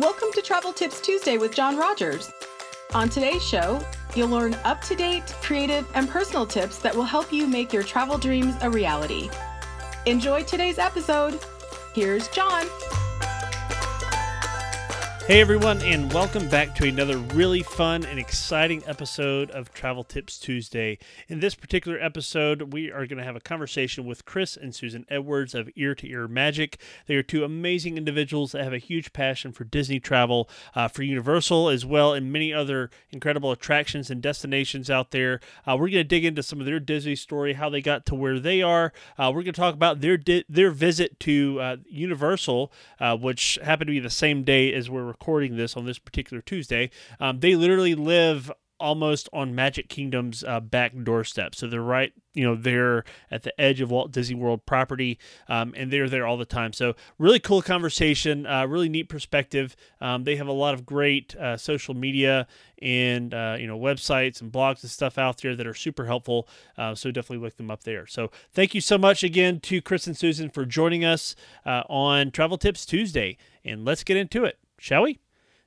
Welcome to Travel Tips Tuesday with John Rogers. On today's show, you'll learn up to date, creative, and personal tips that will help you make your travel dreams a reality. Enjoy today's episode. Here's John. Hey everyone, and welcome back to another really fun and exciting episode of Travel Tips Tuesday. In this particular episode, we are going to have a conversation with Chris and Susan Edwards of Ear to Ear Magic. They are two amazing individuals that have a huge passion for Disney travel, uh, for Universal as well, and many other incredible attractions and destinations out there. Uh, we're going to dig into some of their Disney story, how they got to where they are. Uh, we're going to talk about their di- their visit to uh, Universal, uh, which happened to be the same day as we're recording this on this particular Tuesday, um, they literally live almost on Magic Kingdom's uh, back doorstep. So they're right, you know, they're at the edge of Walt Disney World property, um, and they're there all the time. So really cool conversation, uh, really neat perspective. Um, they have a lot of great uh, social media and uh, you know websites and blogs and stuff out there that are super helpful. Uh, so definitely look them up there. So thank you so much again to Chris and Susan for joining us uh, on Travel Tips Tuesday, and let's get into it, shall we?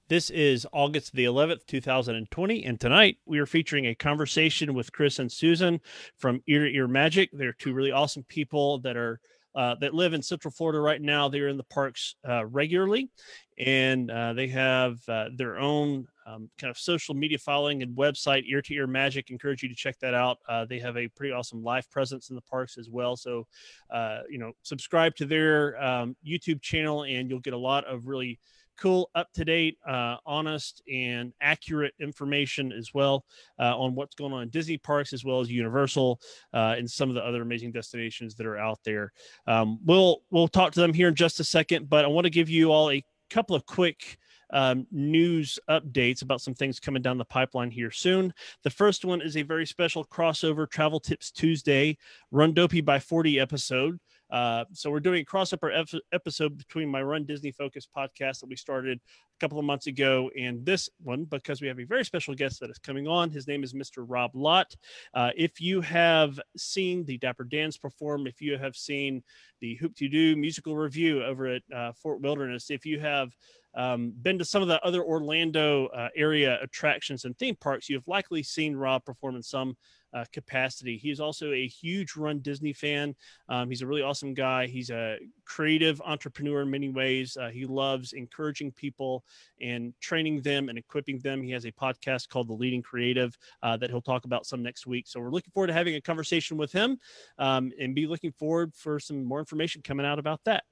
This is August the 11th, 2020, and tonight we are featuring a conversation with Chris and Susan from Ear to Ear Magic. They're two really awesome people that are uh, that live in Central Florida right now. They're in the parks uh, regularly, and uh, they have uh, their own um, kind of social media following and website, Ear to Ear Magic. Encourage you to check that out. Uh, they have a pretty awesome live presence in the parks as well. So, uh, you know, subscribe to their um, YouTube channel, and you'll get a lot of really cool, up to date, uh, honest, and accurate information as well uh, on what's going on in Disney parks as well as Universal uh, and some of the other amazing destinations that are out there. Um, we'll we'll talk to them here in just a second, but I want to give you all a couple of quick. Um, news updates about some things coming down the pipeline here soon. The first one is a very special crossover Travel Tips Tuesday Run Dopey by 40 episode. Uh, so we're doing a crossover episode between my Run Disney Focus podcast that we started a couple of months ago and this one because we have a very special guest that is coming on. His name is Mr. Rob Lott. Uh, if you have seen the Dapper Dans perform, if you have seen the Hoop-Dee-Doo musical revue over at uh, Fort Wilderness, if you have um, been to some of the other Orlando uh, area attractions and theme parks, you have likely seen Rob perform in some uh, capacity. He's also a huge Run Disney fan. Um, he's a really awesome guy. He's a creative entrepreneur in many ways. Uh, he loves encouraging people and training them and equipping them. He has a podcast called The Leading Creative uh, that he'll talk about some next week. So we're looking forward to having a conversation with him um, and be looking forward for some more information coming out about that.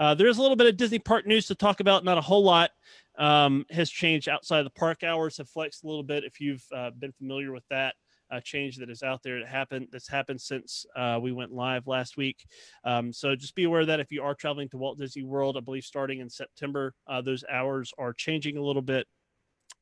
Uh, there's a little bit of Disney park news to talk about, not a whole lot um, has changed outside the park hours have flexed a little bit if you've uh, been familiar with that uh, change that is out there that happened that's happened since uh, we went live last week. Um, so just be aware of that if you are traveling to Walt Disney World, I believe starting in September, uh, those hours are changing a little bit.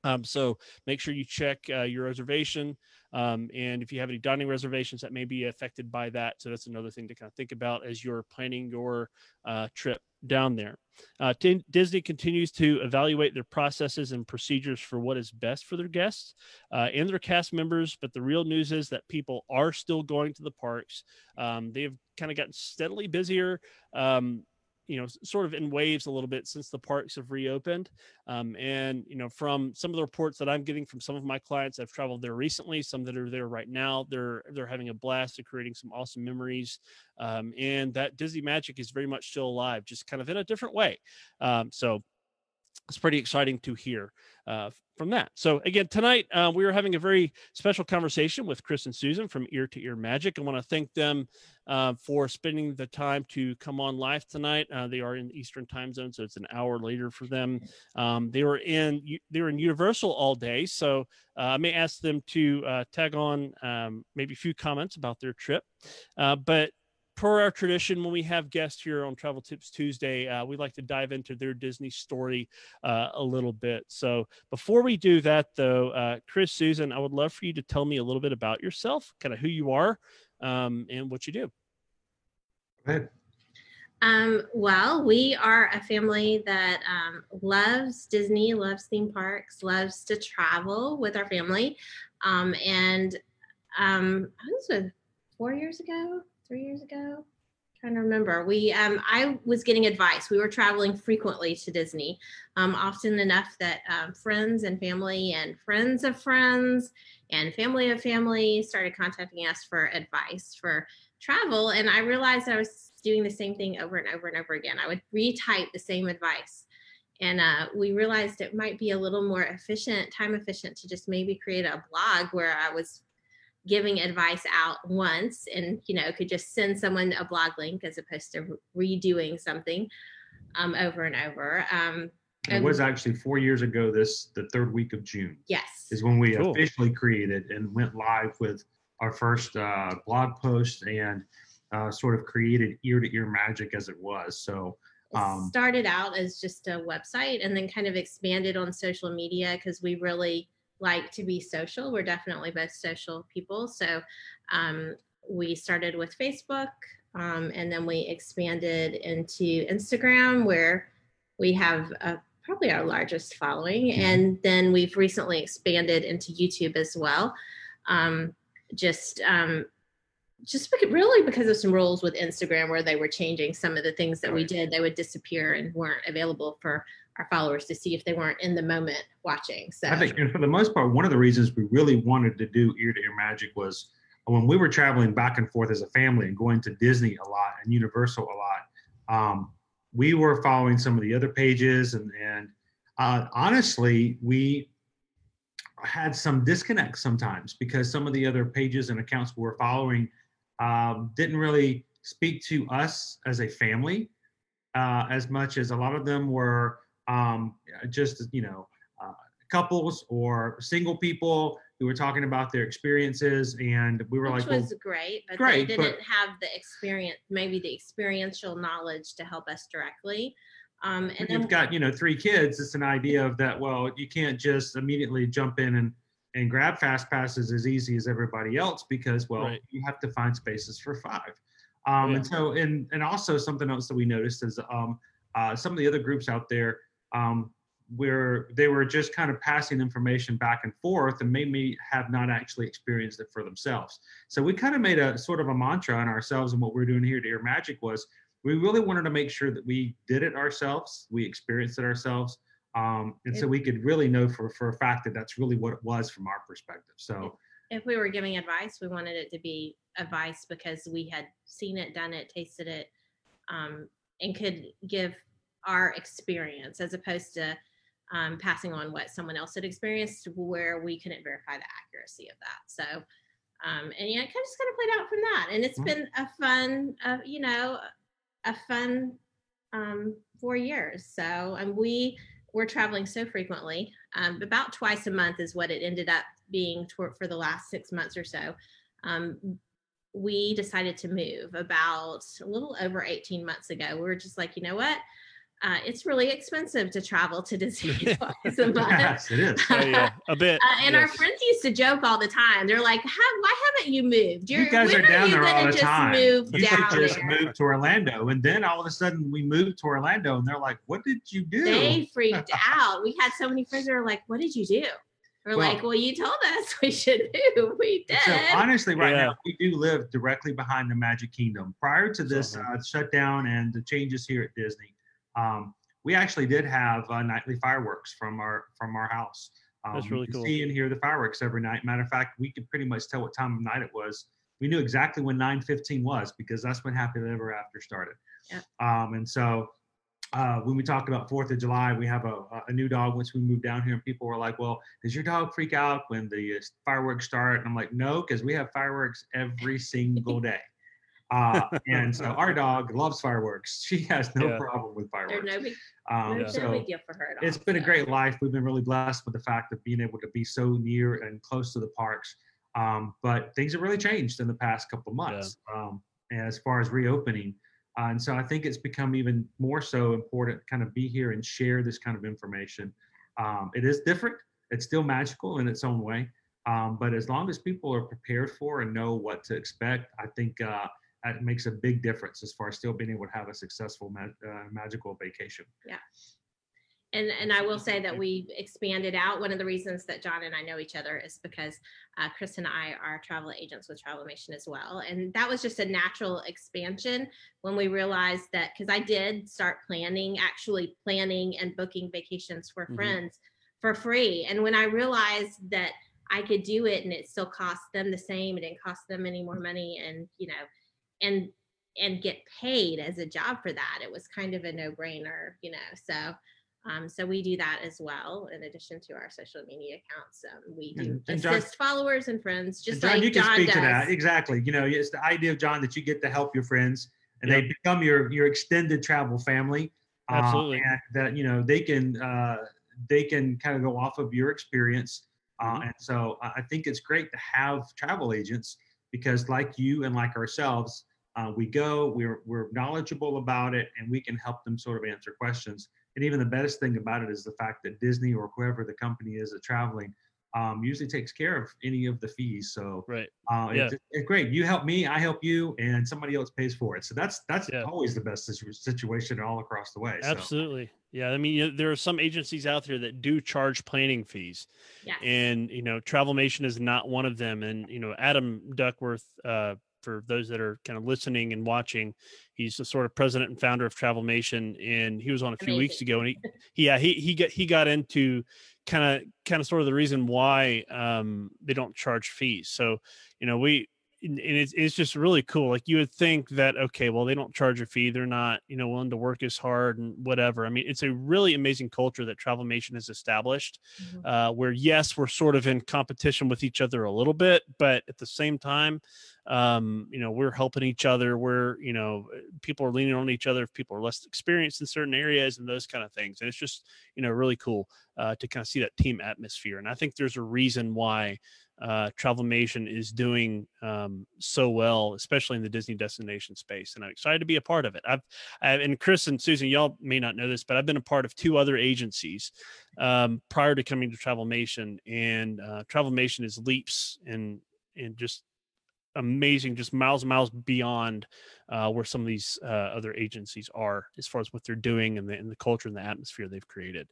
Um, so make sure you check uh, your reservation. Um, and if you have any dining reservations that may be affected by that. So that's another thing to kind of think about as you're planning your uh, trip down there. Uh, T- Disney continues to evaluate their processes and procedures for what is best for their guests uh, and their cast members. But the real news is that people are still going to the parks. Um, they've kind of gotten steadily busier. Um, you know sort of in waves a little bit since the parks have reopened um, and you know from some of the reports that i'm getting from some of my clients i've traveled there recently some that are there right now they're they're having a blast they're creating some awesome memories um, and that disney magic is very much still alive just kind of in a different way um, so it's pretty exciting to hear uh, from that. So again, tonight uh, we are having a very special conversation with Chris and Susan from Ear to Ear Magic. I want to thank them uh, for spending the time to come on live tonight. Uh, they are in the Eastern time zone, so it's an hour later for them. Um, they were in they were in Universal all day, so uh, I may ask them to uh, tag on um, maybe a few comments about their trip. but per our tradition, when we have guests here on Travel Tips Tuesday, uh, we like to dive into their Disney story uh, a little bit. So before we do that, though, uh, Chris, Susan, I would love for you to tell me a little bit about yourself, kind of who you are, um, and what you do. Go Um, well, we are a family that um, loves Disney, loves theme parks, loves to travel with our family. Um, and um, I was with four years ago, three years ago. trying to remember. We um, I was getting advice. We were traveling frequently to Disney, um, often enough that um, friends and family and friends of friends and family of family started contacting us for advice for travel. And I realized I was doing the same thing over and over and over again. I would retype the same advice. And uh, we realized it might be a little more efficient, time efficient to just maybe create a blog where I was giving advice out once and you know could just send someone a blog link as opposed to redoing something um, over and over um, and it was actually four years ago this the third week of june yes is when we Cool. officially created and went live with our first uh, blog post and uh, sort of created ear-to-ear magic as it was so It Um, started out as just a website and then kind of expanded on social media because we really like to be social. We're definitely both social people. So um, we started with Facebook um, and then we expanded into Instagram where we have uh, probably our largest following. And then we've recently expanded into YouTube as well. Um, just um, just really because of some rules with Instagram where they were changing some of the things that we did, they would disappear and weren't available for our followers to see if they weren't in the moment watching. So I think, and for the most part, one of the reasons we really wanted to do ear to ear magic was when we were traveling back and forth as a family and going to Disney a lot and Universal a lot. Um, we were following some of the other pages, and and uh, honestly, we had some disconnects sometimes because some of the other pages and accounts we were following um, didn't really speak to us as a family uh, as much as a lot of them were um, just you know uh, couples or single people who were talking about their experiences and we were which like well, was great, but great, they didn't have the experience, maybe the experiential knowledge to help us directly. Um, and then you've got you know three kids it's an idea of that well you can't just immediately jump in and and grab fast passes as easy as everybody else because well Right. you have to find spaces for five um, Yeah. and so and and also something else that we noticed is um, uh, some of the other groups out there um, where they were just kind of passing information back and forth and maybe have not actually experienced it for themselves so we kind of made a sort of a mantra on ourselves and what we're doing here at Air Magic was we really wanted to make sure that we did it ourselves, we experienced it ourselves, um, and so we could really know for for a fact that that's really what it was from our perspective. So if we were giving advice, we wanted it to be advice because we had seen it, done it, tasted it, um, and could give our experience as opposed to um, passing on what someone else had experienced where we couldn't verify the accuracy of that. So, um, and yeah, it kind of just kind of played out from that. And it's Mhm. been a fun, uh, you know, a fun um, four years. So, and we were traveling so frequently, um, about twice a month is what it ended up being for the last six months or so. Um, we decided to move about a little over 18 months ago. We were just like, you know what? Uh, it's really expensive to travel to Disney twice a month. yes, it is. Oh, yeah, a bit. Uh, and our friends used to joke all the time. They're like, "How- "Why haven't you moved? You guys are down you there all gonna the just time. Move You down should just there?" move to Orlando, and then all of a sudden we moved to Orlando, and they're like, "What did you do?" They freaked out. We had so many friends that were like, "What did you do?" We're Well- like, "Well, you told us we should move. We did." So honestly, right Yeah. now we do live directly behind the Magic Kingdom. Prior to this So- uh, shutdown and the changes here at Disney, um, we actually did have uh, nightly fireworks from our from our house. Um, That's really can cool. See and hear the fireworks every night. Matter of fact, we could pretty much tell what time of night it was. We knew exactly when 9:15 was because that's when Happily Ever After started. Yep. Um, and so uh, when we talk about Fourth of July, we have a, a new dog. Once we moved down here, and people were like, "Well, does your dog freak out when the uh, fireworks start?" And I'm like, "No, because we have fireworks every single day." Uh, and so our dog loves fireworks. She has no Yeah. problem with They're fireworks. no big, Um, Yeah. So big deal for her at all. it's been a great life. We've been really blessed with the fact of being able to be so near and close to the parks. Um, but things have really changed in the past couple of months um, as far as reopening. Uh, and so I think it's become even more so important to kind of be here and share this kind of information. Um, it is different. It's still magical in its own way. Um, but as long as people are prepared for and know what to expect, I think uh, that makes a big difference as far as still being able to have a successful uh, magical vacation. Yeah. And and I will say that we expanded out. One of the reasons that John and I know each other is because uh, Chris and I are travel agents with Travelmation as well, and that was just a natural expansion when we realized that because I did start planning, actually planning and booking vacations for Mhm. friends for free, and when I realized that I could do it and it still cost them the same, it didn't cost them any more money, and you know, and and get paid as a job for that, it was kind of a no brainer, you know, so. Um, so we do that as well in addition to our social media accounts. Um, we do And- and John- assist followers and friends, just And John, like you can John speak does. to that exactly. You know, it's the idea of John that you get to help your friends and they become your your extended travel family. uh, Absolutely. and that you know they can uh, they can kind of go off of your experience. Uh, Mhm. And so I I think it's great to have travel agents because, like you and like ourselves, uh, we go, we're we're knowledgeable about it, and we can help them sort of answer questions. And even the best thing about it is the fact that Disney or whoever the company is that traveling um, usually takes care of any of the fees. So Right. uh, Yeah. it's, it's great. You help me, I help you, and somebody else pays for it. So that's that's Yeah. always the best situation all across the way. So. Absolutely. Yeah. I mean, you know, there are some agencies out there that do charge planning fees. Yes. and you know travelmation is not one of them and you know adam duckworth uh, for those that are kind of listening and watching. He's the sort of president and founder of travelmation and he was on a few weeks ago and he yeah he he got he got into kind of kind of sort of the reason why um they don't charge fees. So you know we and it's, it's just really cool like you would think that okay well they don't charge a fee they're not you know willing to work as hard and whatever i mean it's a really amazing culture that travelmation has established Mhm. uh, where yes, we're sort of in competition with each other a little bit, but at the same time, um, you know, we're helping each other. We're, you know, people are leaning on each other if people are less experienced in certain areas and those kind of things. And it's just, you know, really cool uh, to kind of see that team atmosphere. And I think there's a reason why uh, Travelmation is doing um, so well, especially in the Disney destination space. And I'm excited to be a part of it. I've, I, and Chris and Susan, y'all may not know this, but I've been a part of two other agencies um, prior to coming to Travelmation, and uh, Travelmation is leaps and and just amazing, just miles and miles beyond uh, where some of these uh, other agencies are as far as what they're doing and the, and the culture and the atmosphere they've created.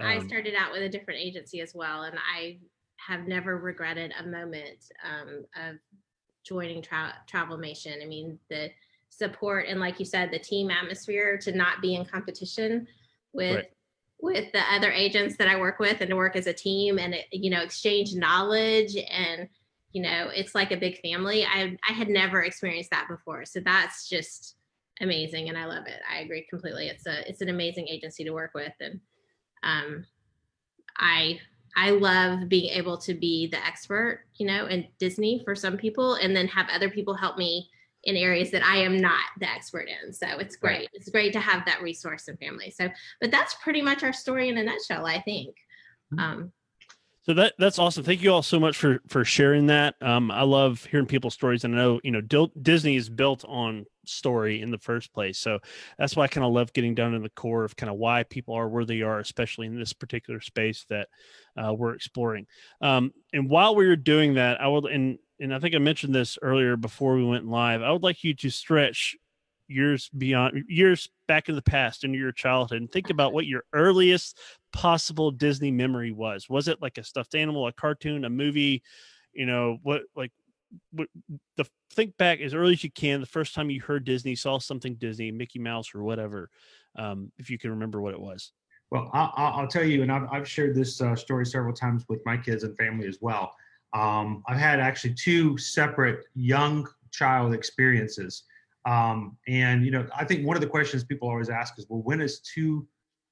I Um, started out with a different agency as well, and I have never regretted a moment um, of joining tra- Travelmation. I mean, the support and, like you said, the team atmosphere to not be in competition with Right. with the other agents that I work with, and to work as a team and you know exchange knowledge and you know it's like a big family. I I had never experienced that before, so that's just amazing, and I love it. I agree completely. It's a it's an amazing agency to work with, and um, I I love being able to be the expert, you know, in Disney for some people, and then have other people help me in areas that I am not the expert in. So it's great. Right. It's great to have that resource and family. So, but that's pretty much our story in a nutshell, I think. Mhm. Um, So that that's awesome. Thank you all so much for for sharing that. Um, I love hearing people's stories, and I know you know Disney is built on story in the first place. So that's why I kind of love getting down to the core of kind of why people are where they are, especially in this particular space that uh, we're exploring. Um, and while we were doing that, I would and and I think I mentioned this earlier before we went live. I would like you to stretch years beyond years back in the past into your childhood and think about what your earliest possible Disney memory was. Was it like a stuffed animal, a cartoon, a movie? You know, what like the think back as early as you can, the first time you heard Disney, saw something Disney, Mickey Mouse or whatever, um, if you can remember what it was. Well, I'll, I'll I'll tell you, and I've, I've shared this uh, story several times with my kids and family as well. Um, I've had actually two separate young child experiences. Um, and, you know, I think one of the questions people always ask is, well, when is too,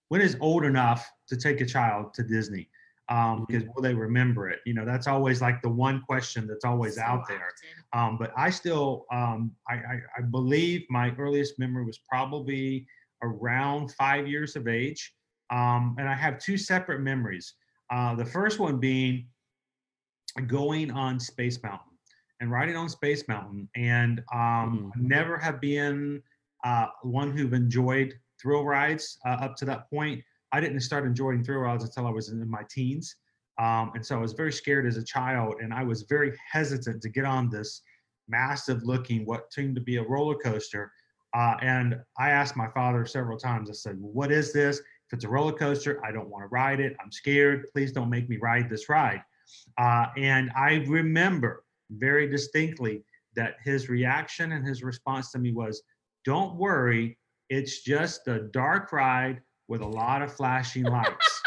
when is old enough to take a child to Disney? Um, because will they remember it? You know, that's always like the one question that's always so out there. Um, but I still, um, I, I, I believe my earliest memory was probably around five years of age. Um, and I have two separate memories. Uh, the first one being going on Space Mountain and riding on Space Mountain. And um, never have been uh, one who've enjoyed thrill rides uh, up to that point. I didn't start enjoying thrill rides until I was in my teens. Um, and so I was very scared as a child, and I was very hesitant to get on this massive looking, what seemed to be a roller coaster. Uh, and I asked my father several times, I said, What is this? If it's a roller coaster, I don't want to ride it. I'm scared. Please don't make me ride this ride. Uh, and I remember very distinctly that his reaction and his response to me was, Don't worry, it's just a dark ride with a lot of flashing lights.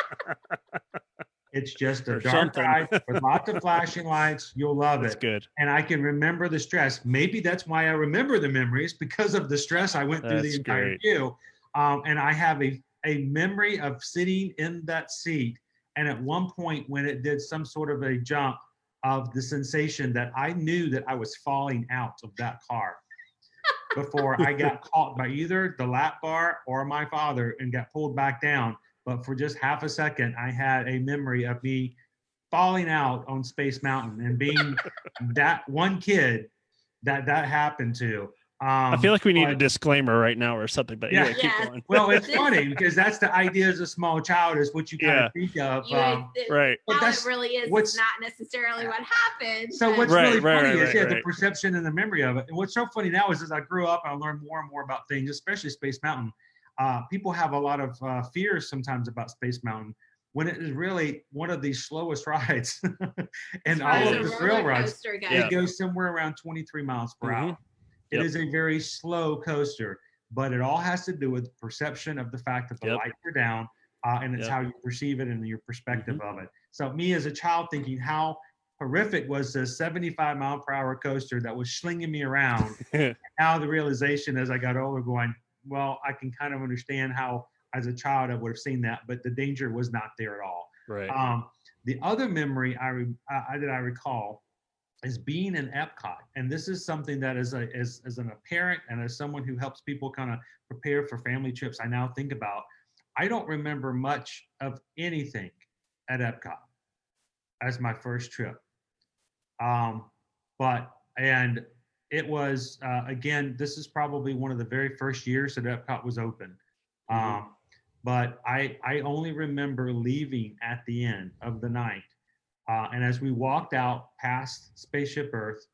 it's just a Or dark something. ride with lots of flashing lights. You'll love That's it. good. And I can remember the stress. Maybe that's why I remember the memories because of the stress I went through That's the entire great. queue. Um, and I have a, a memory of sitting in that seat. And at one point, when it did some sort of a jump, of the sensation that I knew that I was falling out of that car before I got caught by either the lap bar or my father and got pulled back down. But for just half a second, I had a memory of me falling out on Space Mountain and being that one kid that that happened to. Um, I feel like we need a disclaimer right now or something, but Yeah. anyway, keep going. well, it's funny because that's the idea as a small child is what you kind Yeah. of think of. You Um, would- Right. but how that's- it really is what's- not necessarily what happened. So but- what's Right, really right, funny right, is yeah, right, the perception and the memory of it. And what's so funny now is as I grew up and I learned more and more about things, especially Space Mountain. Uh, people have a lot of uh, fears sometimes about Space Mountain when it is really one of the slowest rides and all of the roller thrill rides. coaster. Yeah. It goes somewhere around 23 miles per Mhm. hour. It Yep. is a very slow coaster, but it all has to do with perception of the fact that the Yep. lights are down, uh, and it's Yep. how you perceive it and your perspective Mm-hmm. of it. So me as a child thinking how horrific was the 75 mile per hour coaster that was slinging me around. now the realization as I got older, going, well, I can kind of understand how as a child I would have seen that, but the danger was not there at all. right. Um, the other memory I, re- I that I recall is being in Epcot, and this is something that as a as, as an, parent and as someone who helps people kind of prepare for family trips, I now think about. I don't remember much of anything at Epcot as my first trip, um, but and it was uh, again. This is probably one of the very first years that Epcot was open. Mhm. Um, but I I only remember leaving at the end of the night, uh, and as we walked out past Spaceship Earth,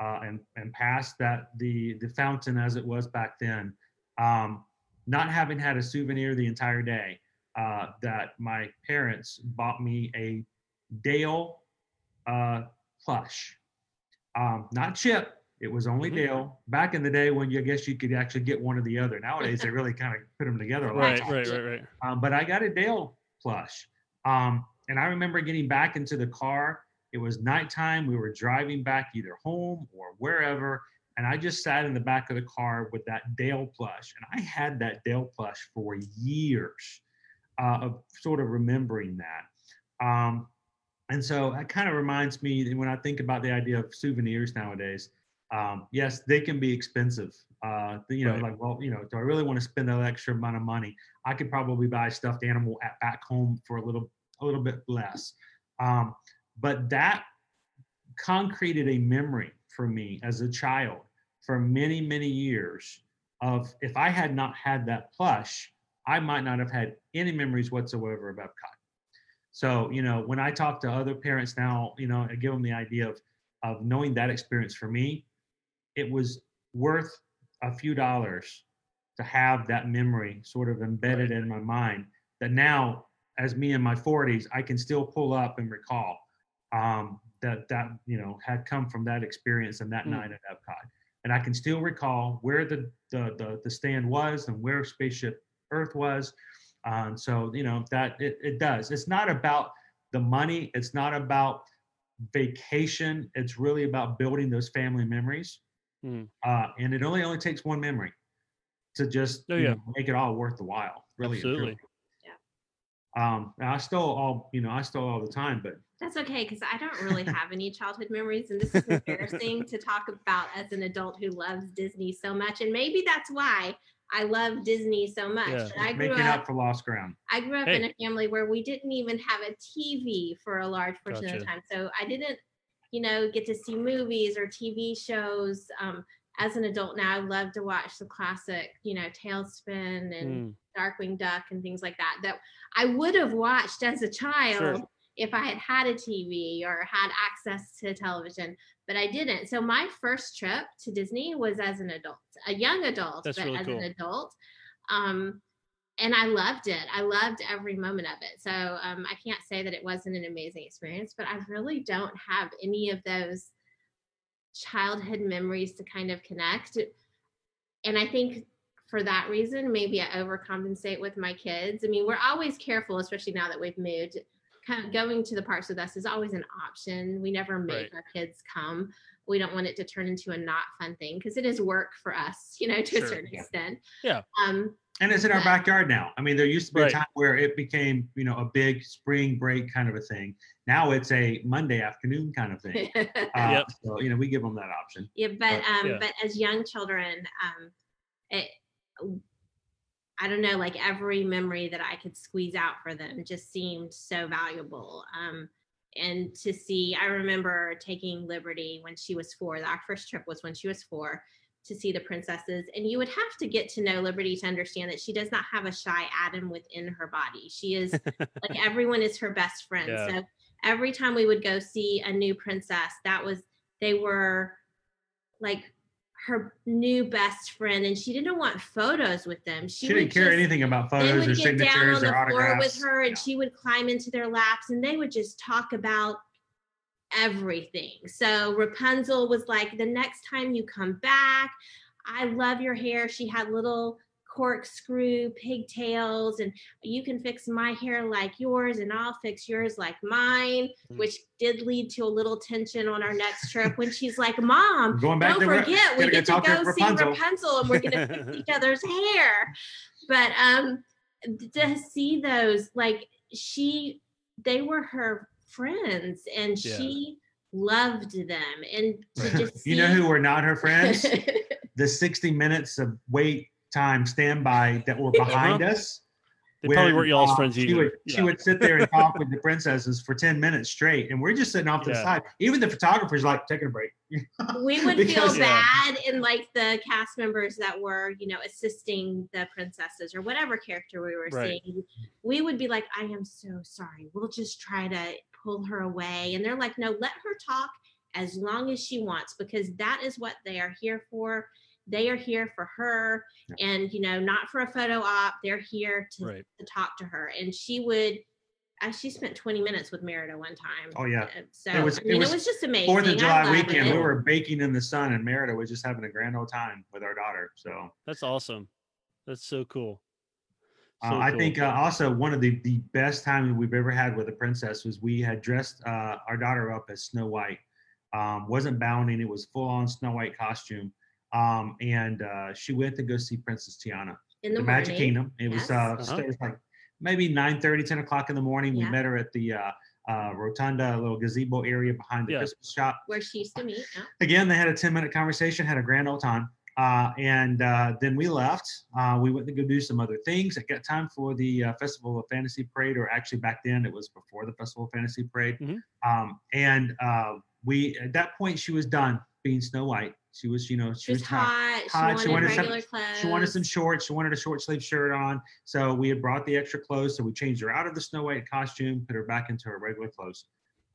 uh, and and past that the the fountain as it was back then, um, not having had a souvenir the entire day, uh, that my parents bought me a Dale uh, plush, um, not Chip. It was only Mhm. Dale. Back in the day when you I guess you could actually get one or the other. Nowadays they really kind of put them together a lot. right, right, right, right. Um, but I got a Dale plush. Um, and I remember getting back into the car. It was nighttime. We were driving back either home or wherever. And I just sat in the back of the car with that Dale plush. And I had that Dale plush for years uh, of sort of remembering that. Um, and so it kind of reminds me when I think about the idea of souvenirs nowadays. Um, yes, they can be expensive. Uh, you know, Right. like, well, you know, do I really want to spend that extra amount of money? I could probably buy a stuffed animal at back home for a little a little bit less. Um, but that concreted a memory for me as a child for many many years of if I had not had that plush, I might not have had any memories whatsoever of Epcot. So you know, when I talk to other parents now, you know, I give them the idea of of knowing that experience for me, it was worth a few dollars to have that memory sort of embedded in my mind that now as me in my 40s i can still pull up and recall um, that that you know had come from that experience and that Mm. night at epcot and i can still recall where the the the, the stand was and where spaceship earth was um, so you know that it, it does it's not about the money it's not about vacation it's really about building those family memories Mm. uh, and it only only takes one memory to just Oh, you know, make it all worth the while. Really. Absolutely. Um, I still all you know I still all the time, but That's okay because I don't really have any childhood memories, and this is embarrassing to talk about as an adult who loves Disney so much, and maybe that's why I love Disney so much. Yeah. But I grew making up, up for lost ground. I grew up in a family where we didn't even have a TV for a large portion of the time, so I didn't, you know, get to see movies or TV shows. Um, as an adult now, I love to watch the classic, you know, TaleSpin and Mm. Darkwing Duck and things like that that I would have watched as a child if I had had a TV or had access to television, but I didn't. So my first trip to Disney was as an adult, a young adult, That's but really as cool. an adult. Um, and I loved it. I loved every moment of it. So um, I can't say that it wasn't an amazing experience, but I really don't have any of those childhood memories to kind of connect. And I think for that reason, maybe I overcompensate with my kids. I mean, we're always careful, especially now that we've moved. Kind of going to the parks with us is always an option. We never make Right. our kids come. We don't want it to turn into a not fun thing because it is work for us, you know, to Sure. a certain Yeah. extent. Yeah. Um, And it's in our backyard now. I mean, there used to be Right. a time where it became, you know, a big spring break kind of a thing. Now it's a Monday afternoon kind of thing. Uh, Yep. So, you know, we give them that option. Yeah, but But- um, Yeah. but as young children, um, it, I don't know, like every memory that I could squeeze out for them just seemed so valuable. Um, and to see, I remember taking Liberty when she was four. Our first trip was when she was four to see the princesses, and you would have to get to know Liberty to understand that she does not have a shy atom within her body. She is like everyone is her best friend. Yeah. So every time we would go see a new princess, that was they were like her new best friend, and she didn't want photos with them. She, She, didn't care just- anything about photos or would get down signatures on or the floor autographs. with her, and Yeah. she would climb into their laps, and they would just talk about everything. So Rapunzel was like, the next time you come back, I love your hair. She had little corkscrew pigtails, and you can fix my hair like yours, and I'll fix yours like mine, Mm. which did lead to a little tension on our next trip when she's like, Mom, don't forget, we get to to go see Rapunzel. Rapunzel and we're gonna fix each other's hair. But um to see those, like she they were her friends and Yeah. she loved them. And to just see you know who were not her friends? the 60 minutes of wait time standby that were behind us. They probably weren't y'all's uh, friends she either. Would, She would sit there and talk with the princesses for 10 minutes straight, and we're just sitting off to the side. Even the photographer's like, taking a break. we would Because- feel Yeah. bad in like the cast members that were you know assisting the princesses or whatever character we were Right. seeing we would be like i am so sorry we'll just try to pull her away and they're like no let her talk as long as she wants because that is what they are here for they are here for her and you know not for a photo op they're here to, Right. to talk to her and she would uh, she spent 20 minutes with Merida one time. Oh, yeah. Uh, So It was- I it mean, it was was, just amazing. Fourth of July weekend, it. we were baking in the sun, and Merida was just having a grand old time with our daughter. So That's awesome. That's so cool. Uh, I cool. think uh, also one of the, the best times we've ever had with a princess was we had dressed uh, our daughter up as Snow White. Um, wasn't bounding; it was full on Snow White costume. Um, and uh, she went to go see Princess Tiana, in the, the Magic. Kingdom. It was uh, Uh-huh. it was like maybe 9 30, 10 o'clock in the morning. We met her at the uh, uh, rotunda, a little gazebo area behind the Yeah. Christmas shop where she used to meet. yeah. again, they had a 10 minute conversation, had a grand old time. Uh, and uh, then we left. Uh, we went to go do some other things. It got time for the uh, Festival of Fantasy Parade, or actually back then it was before the Festival of Fantasy Parade. Mhm. Um, and uh, we, at that point, she was done being Snow White. She was, you know, she, She was was hot. hot. She wanted, She wanted some- clothes. She wanted some shorts. She wanted a short sleeve shirt on. So we had brought the extra clothes. So we changed her out of the Snow White costume, put her back into her regular clothes.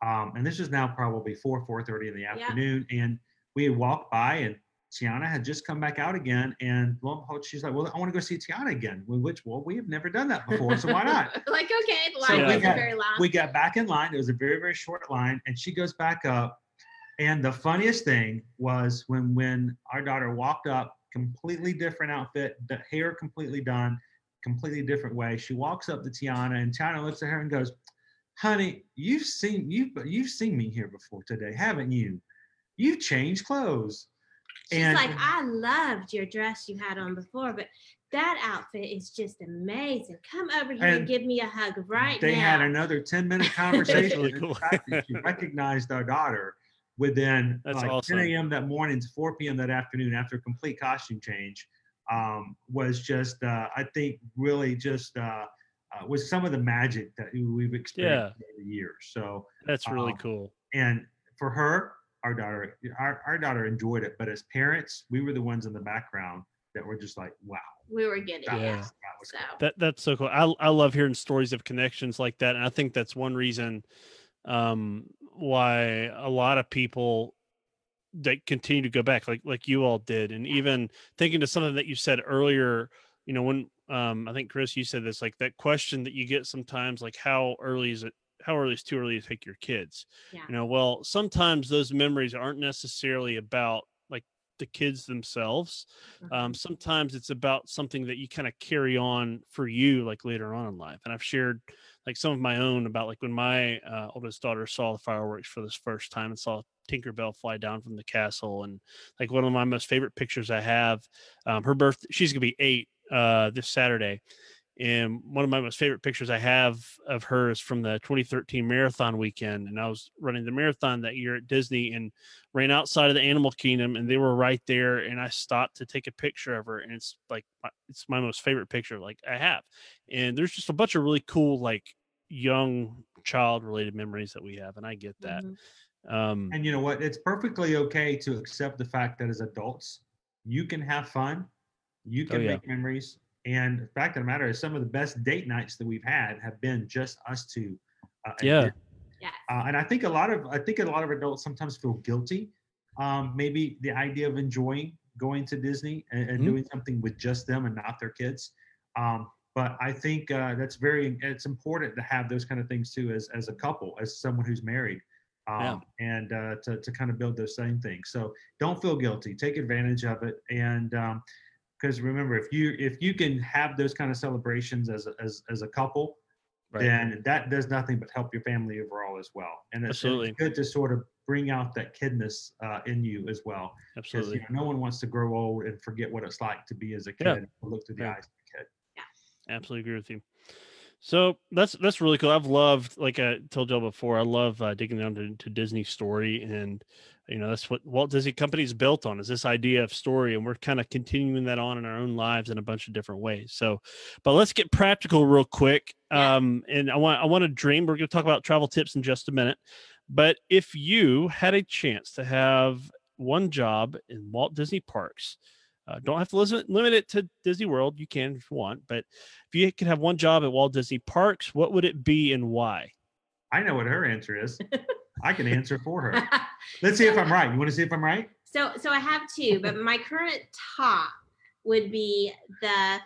Um, and this is now probably four, four thirty in the afternoon. Yeah. And we had walked by, and Tiana had just come back out again. And lo and behold, she's like, "Well, I want to go see Tiana again." Which, well, we have never done that before, so why not? like okay, the So line we wasn't got- very long. we got back in line. It was a very, very short line, and she goes back up. And the funniest thing was when when our daughter walked up, completely different outfit, the hair completely done, completely different way. She walks up to Tiana, and Tiana looks at her and goes, "Honey, you've seen you've you've seen me here before today, haven't you? You've changed clothes." She's and- like, I loved your dress you had on before, but that outfit is just amazing. Come over here and, And give me a hug right they now. had another 10 minute conversation. really cool. the fact that she recognized our daughter within That's like awesome. 10 a.m. that morning to 4 p.m. that afternoon after a complete costume change um, was just, uh, I think, really just uh, uh, was some of the magic that we've experienced over the years. So, That's really Um, cool. and for her, our daughter, our, our daughter enjoyed it, but as parents, we were the ones in the background that were just like, wow, we were getting that, it. Yeah. was, that was So cool. That that's so cool. I I love hearing stories of connections like that, and I think that's one reason um, why a lot of people that continue to go back, like like you all did, and even thinking to something that you said earlier. You know, when um, I think Chris, you said this, like that question that you get sometimes, like how early is it? How early is too early to take your kids? Yeah. You know, well, sometimes those memories aren't necessarily about like the kids themselves. Mm-hmm. Um, sometimes it's about something that you kind of carry on for you, like later on in life. And I've shared like some of my own about like when my uh, oldest daughter saw the fireworks for this first time and saw Tinkerbell fly down from the castle, and like one of my most favorite pictures I have. Um, her birth, she's gonna be eight uh, this Saturday, and one of my most favorite pictures I have of her is from the 2013 marathon weekend. And I was running the marathon that year at Disney and ran outside of the Animal Kingdom, and they were right there. And I stopped to take a picture of her, and it's like it's my most favorite picture like I have. And there's just a bunch of really cool like young child related memories that we have, and I get that. Mhm. Um, And you know what? It's perfectly okay to accept the fact that as adults, you can have fun, you Oh, can yeah. make memories. And the fact of the matter is, some of the best date nights that we've had have been just us two. Uh, and Yeah. Uh, and I think a lot of I think a lot of adults sometimes feel guilty. Um, maybe the idea of enjoying going to Disney and, and Mhm. doing something with just them and not their kids. Um, but I think uh, that's very it's important to have those kind of things too as as a couple, as someone who's married, um, Yeah. and uh, to to kind of build those same things. So don't feel guilty. Take advantage of it, and because remember, if you if you can have those kind of celebrations as a, as as a couple, Right. then that does nothing but help your family overall as well. And it's, Absolutely. it's good to sort of bring out that kidness uh, in you as well. Because absolutely. you know, no one wants to grow old and forget what it's like to be as a kid Yeah. and look through the Yeah. eyes of a kid. Absolutely agree with you. So that's that's really cool. I've loved, like I told y'all before, I love uh, digging down to, to Disney story, and you know that's what Walt Disney Company is built on is this idea of story, and we're kind of continuing that on in our own lives in a bunch of different ways. So, but let's get practical real quick. Yeah. Um, and I want I want to dream. We're going to talk about travel tips in just a minute, but if you had a chance to have one job in Walt Disney Parks. Uh, don't have to limit, limit it to Disney World. You can if you want, but if you could have one job at Walt Disney Parks, what would it be and why? I know what her answer is. I can answer for her. Let's see if I'm right. You want to see if I'm right? so so I have two, but my current top would be the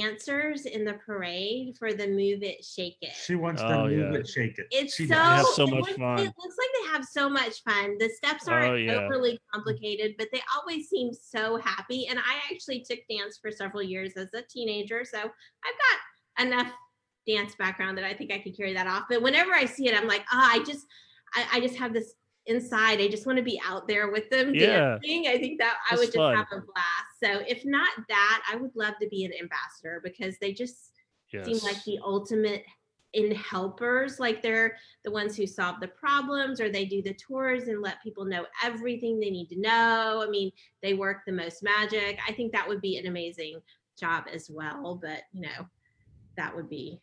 dancers in the parade for the Move It, Shake It. She wants to Oh, move yeah. it, shake it. It's she so, does. have so it much looks- fun. It looks like they have so much fun. The steps Oh, aren't yeah. overly complicated, but they always seem so happy. And I actually took dance for several years as a teenager, so I've got enough dance background that I think I could carry that off. But whenever I see it, I'm like, ah, I just, I, I just have this inside. I just want to be out there with them Yeah. dancing. I think that I would just fun. have a blast. So if not that, I would love to be an ambassador because they just Yes. seem like the ultimate in helpers like they're the ones who solve the problems or they do the tours and let people know everything they need to know i mean they work the most magic i think that would be an amazing job as well but you know that would be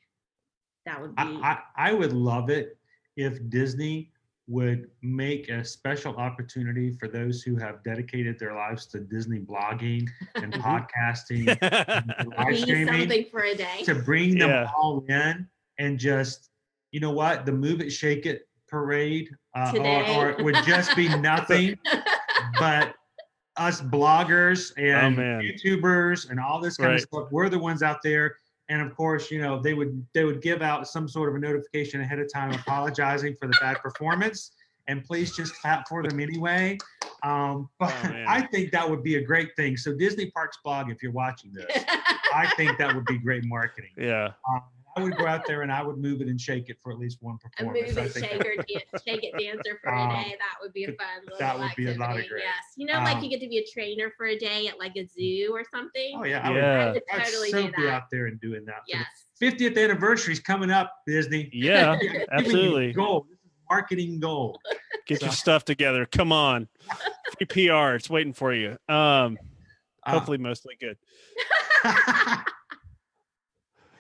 that would be I, I, I would love it if Disney would make a special opportunity for those who have dedicated their lives to Disney blogging and podcasting and live streaming something for a day to bring them Yeah. all in and just, you know what, the Move It, Shake It parade uh, or, or it would just be nothing but us bloggers and Oh. YouTubers and all this kind Right. of stuff. We're the ones out there. And of course, you know, they would they would give out some sort of a notification ahead of time apologizing for the bad performance. And please just clap for them anyway. Um, but Oh. I think that would be a great thing. So Disney Parks blog, if you're watching this, I think that would be great marketing. yeah. Um, I would go out there and I would move it and shake it for at least one performance. a move performance. It, shake, that- or dan- shake it dancer for a Um, day. That would be a fun little that would be a lot of great. Yes, you know, like Um, you get to be a trainer for a day at like a zoo or something. Oh yeah, I would, Yeah. I would I'd totally so do be that. out there and doing that. Yes. 50th anniversary is coming up, Disney. Yeah. Giving absolutely. Gold. This is marketing goal. Get your stuff together. Come on. Free PR. It's waiting for you. Um, Uh, hopefully mostly good.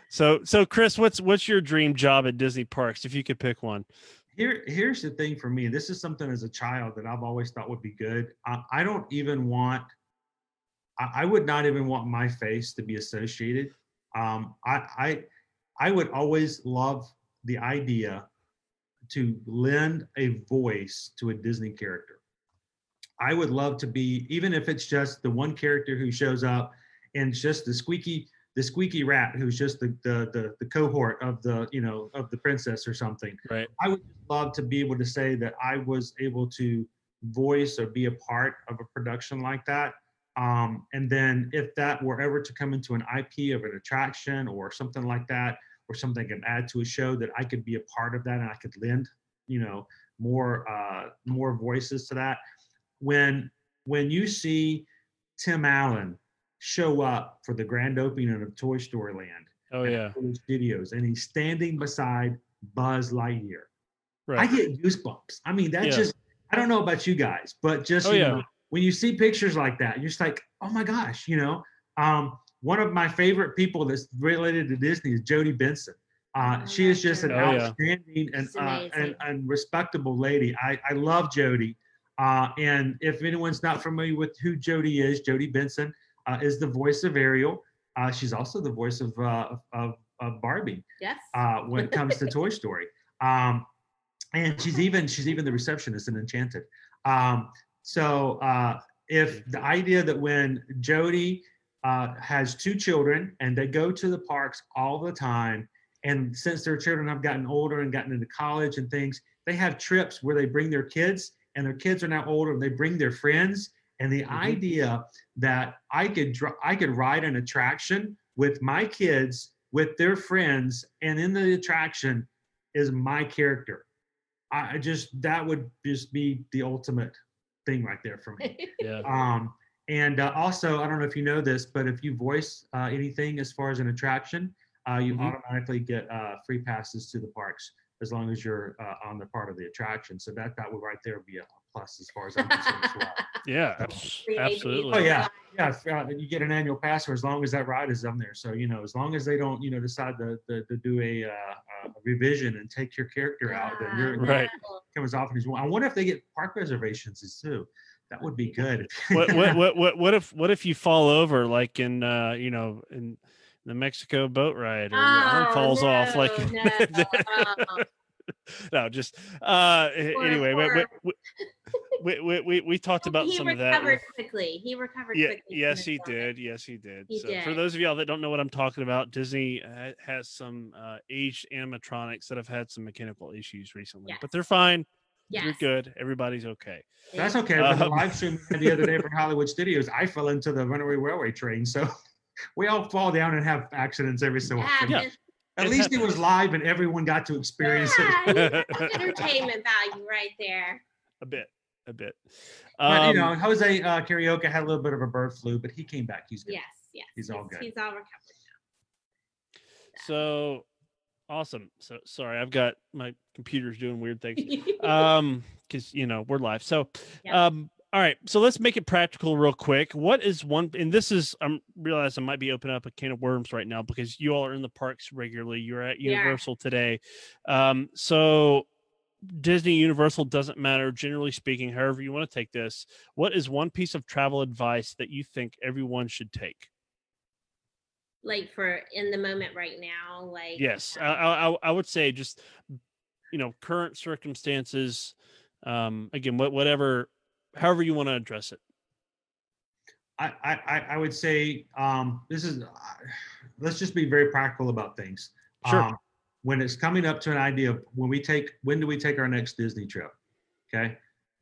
So so Chris, what's what's your dream job at Disney Parks if you could pick one? Here, here's the thing for me. This is something as a child that I've always thought would be good. I, I don't even want. I, I would not even want my face to be associated. Um, I, I, I would always love the idea to lend a voice to a Disney character. I would love to be, even if it's just the one character who shows up and just the squeaky, the squeaky rat who's just the, the the the cohort of the you know of the princess or something. Right. I would love to be able to say that I was able to voice or be a part of a production like that. Um, and then if that were ever to come into an IP of an attraction or something like that, or something I can add to a show that I could be a part of that and I could lend, you know, more uh, more voices to that. When when you see Tim Allen show up for the grand opening of Toy Story Land Oh at yeah. Studios and he's standing beside Buzz Lightyear, Right. I get goosebumps. I mean, that Yeah. just I don't know about you guys, but just Oh, you yeah. know, when you see pictures like that, you're just like, oh my gosh, you know. Um, one of my favorite people that's related to Disney is Jodi Benson. Uh, Oh, she is just an Oh, yeah. outstanding and, uh, and and respectable lady. I, I love Jodi. Uh, and if anyone's not familiar with who Jodi is, Jodi Benson uh, is the voice of Ariel. Uh, she's also the voice of uh, of, of Barbie Yes. uh, when it comes to Toy Story. Um, and she's even she's even the receptionist in Enchanted. Um, so uh, if the idea that when Jodi uh, has two children and they go to the parks all the time, and since their children have gotten older and gotten into college and things, they have trips where they bring their kids, and their kids are now older and they bring their friends. And the Mhm. idea that I could dr- I could ride an attraction with my kids with their friends, and in the attraction is my character. I I just that would just be the ultimate thing right there for me. Yeah. Um, and uh, also, I don't know if you know this, but if you voice uh, anything as far as an attraction, uh, you Mhm. automatically get uh, free passes to the parks as long as you're uh, on the part of the attraction. So that that would right there be a plus as far as I'm concerned as well. Yeah. abs- Absolutely. Oh yeah, yeah. if, uh, you get an annual pass for as long as that ride is on there. So you know, as long as they don't, you know, decide to to, to do a, uh, a revision and take your character out, then you're Ah, Right. no. come as often as you want. I wonder if they get park reservations too. That would be good. what, what what what what if what if you fall over like in uh you know in the Mexico boat ride or your arm Oh, falls off like no, no, just uh a- Poor- anyway we, we, we, we, we, we talked about he some of that He recovered quickly. He recovered yeah, quickly. yes, he did. Yes, he did. He so for those of y'all that don't know what I'm talking about, Disney uh, has some uh, aged animatronics that have had some mechanical issues recently, but they're Yes. fine. They're good. Everybody's okay. That's okay. But the Um, live stream the other day from Hollywood Studios, I fell into the runaway railway train. So we all fall down and have accidents every so often. Yeah. Happens. At It least it was live and everyone got to experience it. Yeah, that's entertainment value right there. A bit, a bit. But Um, you know, Jose uh, Carioca had a little bit of a bird flu, but he came back. He's good. Yes, yes. He's all good. He's all recovered now. so awesome. So sorry, I've got my computer's doing weird things. um because you know we're live so Yeah. um all right so let's make it practical real quick. What is one and this is i'm realizing i might be opening up a can of worms right now because you all are in the parks regularly. You're at universal today. Um so disney universal doesn't matter generally speaking however you want to take this. What is one piece of travel advice that you think everyone should take? Like for in the moment right now, like yes I, um, I, I would say just you know current circumstances um again what whatever however you want to address it I, I, I- would say um, this is, uh, let's just be very practical about things. Sure. Um, when it's coming up to an idea of when we take, when do we take our next Disney trip? Okay.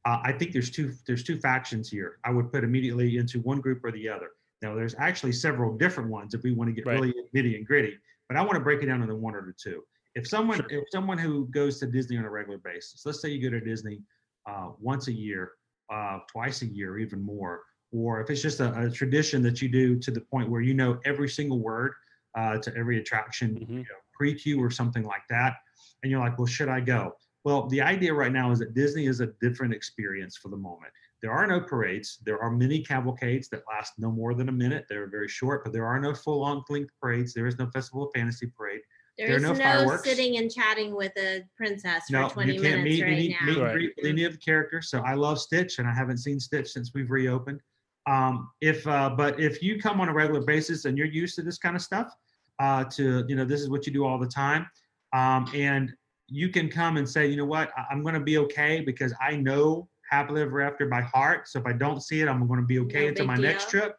Uh, I think there's two, there's two factions here. I would put immediately into one group or the other. Now there's actually several different ones if we want to get Right. really nitty and gritty, but I want to break it down into one or two. If someone, Sure. if someone who goes to Disney on a regular basis, let's say you go to Disney uh, once a year, uh, twice a year, even more, or if it's just a, a tradition that you do to the point where you know every single word uh, to every attraction, Mhm. you know, pre-queue or something like that, and you're like, well, should I go? Well, the idea right now is that Disney is a different experience for the moment. There are no parades. There are mini cavalcades that last no more than a minute. They're very short, but there are no full on length parades. There is no Festival of Fantasy parade. There are there's no no, fireworks. sitting and chatting with a princess for No, 20 you can't minutes meet right any now. meet Right. with any of the characters. So I love Stitch, and I haven't seen Stitch since we've reopened. Um, if uh, but if you come on a regular basis and you're used to this kind of stuff, uh, to you know this is what you do all the time, um, and you can come and say, you know what, I- I'm going to be okay because I know Happily Ever After by heart. So if I don't see it, I'm going to be okay No until big my next trip.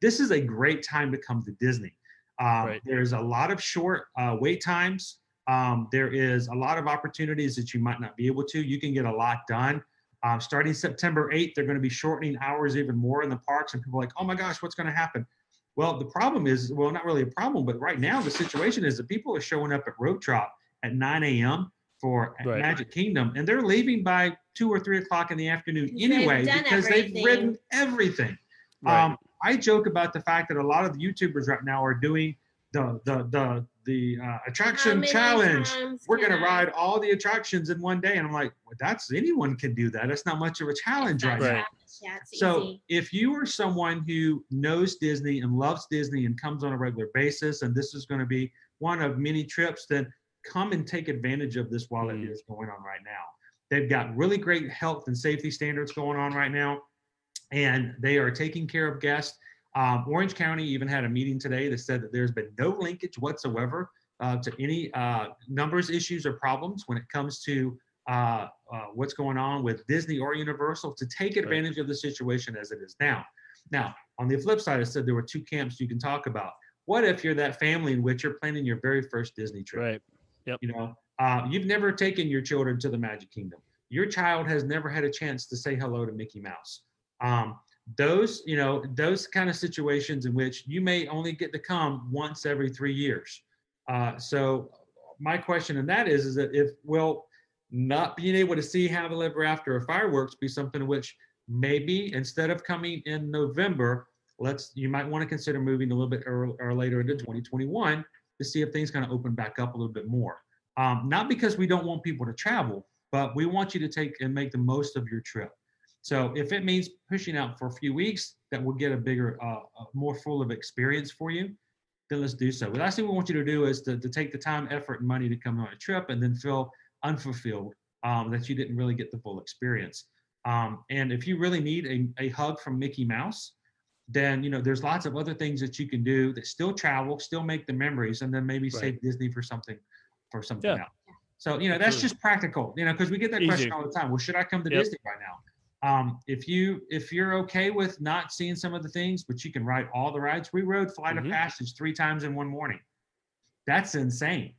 This is a great time to come to Disney. Um, Right. There's a lot of short uh, wait times. Um, there is a lot of opportunities that you might not be able to. You can get a lot done. Um, starting September 8th, they're going to be shortening hours even more in the parks, and people are like, oh my gosh, what's going to happen? Well, the problem is, well, not really a problem, but right now the situation is that people are showing up at Rope Drop at 9 a.m. for Right. Magic Kingdom, and they're leaving by two or three o'clock in the afternoon Because they've anyway done because they've ridden everything. Right. Um, I joke about the fact that a lot of the YouTubers right now are doing the the the the uh, attraction challenge. We're gonna I- ride all the attractions in one day, and I'm like, well, that's anyone can do that. That's not much of a challenge right. Right. challenge, Yeah, So easy. if you are someone who knows Disney and loves Disney and comes on a regular basis, and this is going to be one of many trips, then come and take advantage of this while Mm. it is going on right now. They've got really great health and safety standards going on right now, and they are taking care of guests. Um, Orange County even had a meeting today that said that there's been no linkage whatsoever uh, to any uh, numbers issues or problems when it comes to uh, uh, what's going on with Disney or Universal to take advantage of the situation as it is now. Now, on the flip side, I said there were two camps you can talk about. What if you're that family in which you're planning your very first Disney trip? Right. Yep. You know, uh, you've never taken your children to the Magic Kingdom. Your child has never had a chance to say hello to Mickey Mouse. Um, those, you know, those kind of situations in which you may only get to come once every three years. Uh, so my question in that is, is that if well, not being able to see Happily Ever After or fireworks be something which maybe instead of coming in November, let's you might want to consider moving a little bit early, or later into 2021 to see if things kind of open back up a little bit more. Um, not because we don't want people to travel, but we want you to take and make the most of your trip. So if it means pushing out for a few weeks, that will get a bigger, uh, uh, more full of experience for you, then let's do so. The last thing we want you to do is to, to take the time, effort, and money to come on a trip and then feel unfulfilled um, that you didn't really get the full experience. Um, and if you really need a, a hug from Mickey Mouse, then you know there's lots of other things that you can do that still travel, still make the memories, and then maybe Right. save Disney for something for something Yeah. else. So you know that's Absolutely. just practical, you know, because we get that question all the time. Well, should I come to Yep. Disney right now? Um, if you if you're okay with not seeing some of the things, but you can ride all the rides, we rode Flight Mhm. of Passage three times in one morning. That's insane.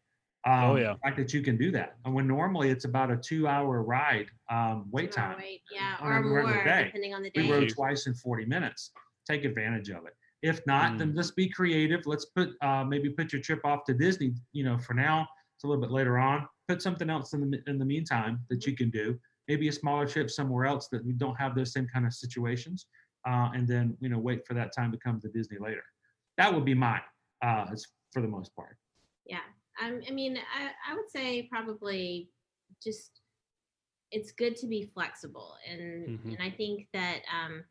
Um, Oh, yeah. The fact that you can do that, and when normally it's about a two-hour ride um, wait Two hour time, wait, yeah, on or a regular more, day. depending on the day. we rode twice in 40 minutes. Take advantage of it. If not, Mm. then just be creative. Let's put uh, maybe put your trip off to Disney. You know, for now, it's a little bit later on. Put something else in the in the meantime that you can do. Maybe a smaller trip somewhere else that we don't have those same kind of situations, uh, and then you know wait for that time to come to Disney later. That would be mine, uh, for the most part. Yeah. Um, I mean, I, I would say probably just it's good to be flexible. And, Mhm. and I think that um,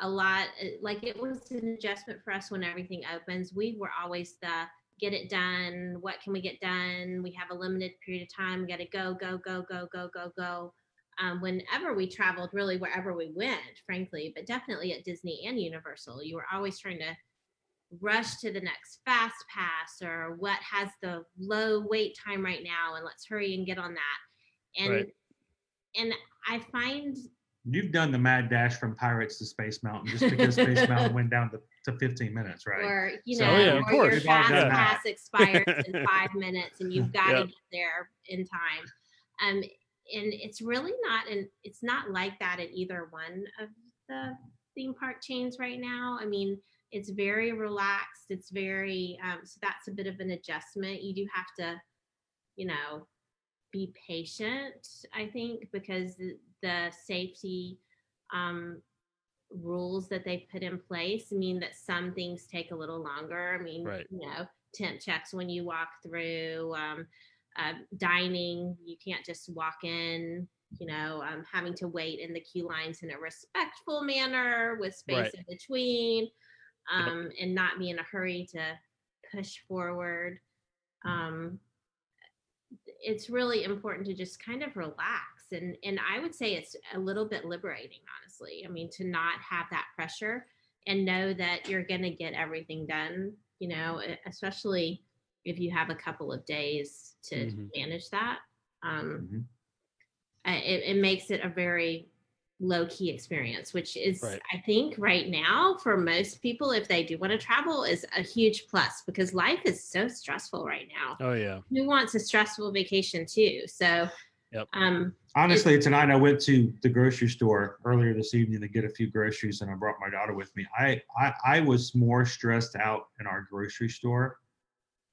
a lot, uh, like it was an adjustment for us when everything opens. We were always the get it done. What can we get done? We have a limited period of time. We got to go, go, go, go, go, go, go. Um, whenever we traveled, really wherever we went, frankly, but definitely at Disney and Universal, you were always trying to rush to the next fast pass or what has the low wait time right now and let's hurry and get on that and Right. and i find You've done the mad dash from Pirates to Space Mountain just because Space Mountain went down to, to 15 minutes, right? or you know Oh, yeah, of or course. your fast done pass expires in five minutes and you've got to Yep. get there in time um and it's really not and it's not like that at either one of the theme park chains right now. I mean it's very relaxed it's very um, so that's a bit of an adjustment. You do have to you know be patient i think because the, the safety um, rules that they put in place mean that some things take a little longer. I mean Right. you know temp checks when you walk through um, uh, dining you can't just walk in you know um, having to wait in the queue lines in a respectful manner with space Right. in between um, and not be in a hurry to push forward. Um, it's really important to just kind of relax and and i would say it's a little bit liberating honestly. I mean to not have that pressure and know that you're going to get everything done you know especially if you have a couple of days to Mhm. manage that um Mhm. uh, it, it makes it a very low key experience, which is, Right. I think, right now for most people, if they do want to travel, is a huge plus because life is so stressful right now. Oh yeah. Who wants a stressful vacation too? So, Yep. um, Honestly, tonight I went to the grocery store earlier this evening to get a few groceries, and I brought my daughter with me. I I, I was more stressed out in our grocery store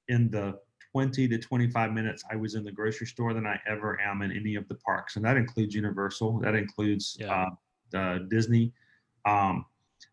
in the 20 to 25 minutes I was in the grocery store than I ever am in any of the parks, and that includes Universal, that includes Yeah. uh, the Disney. Um,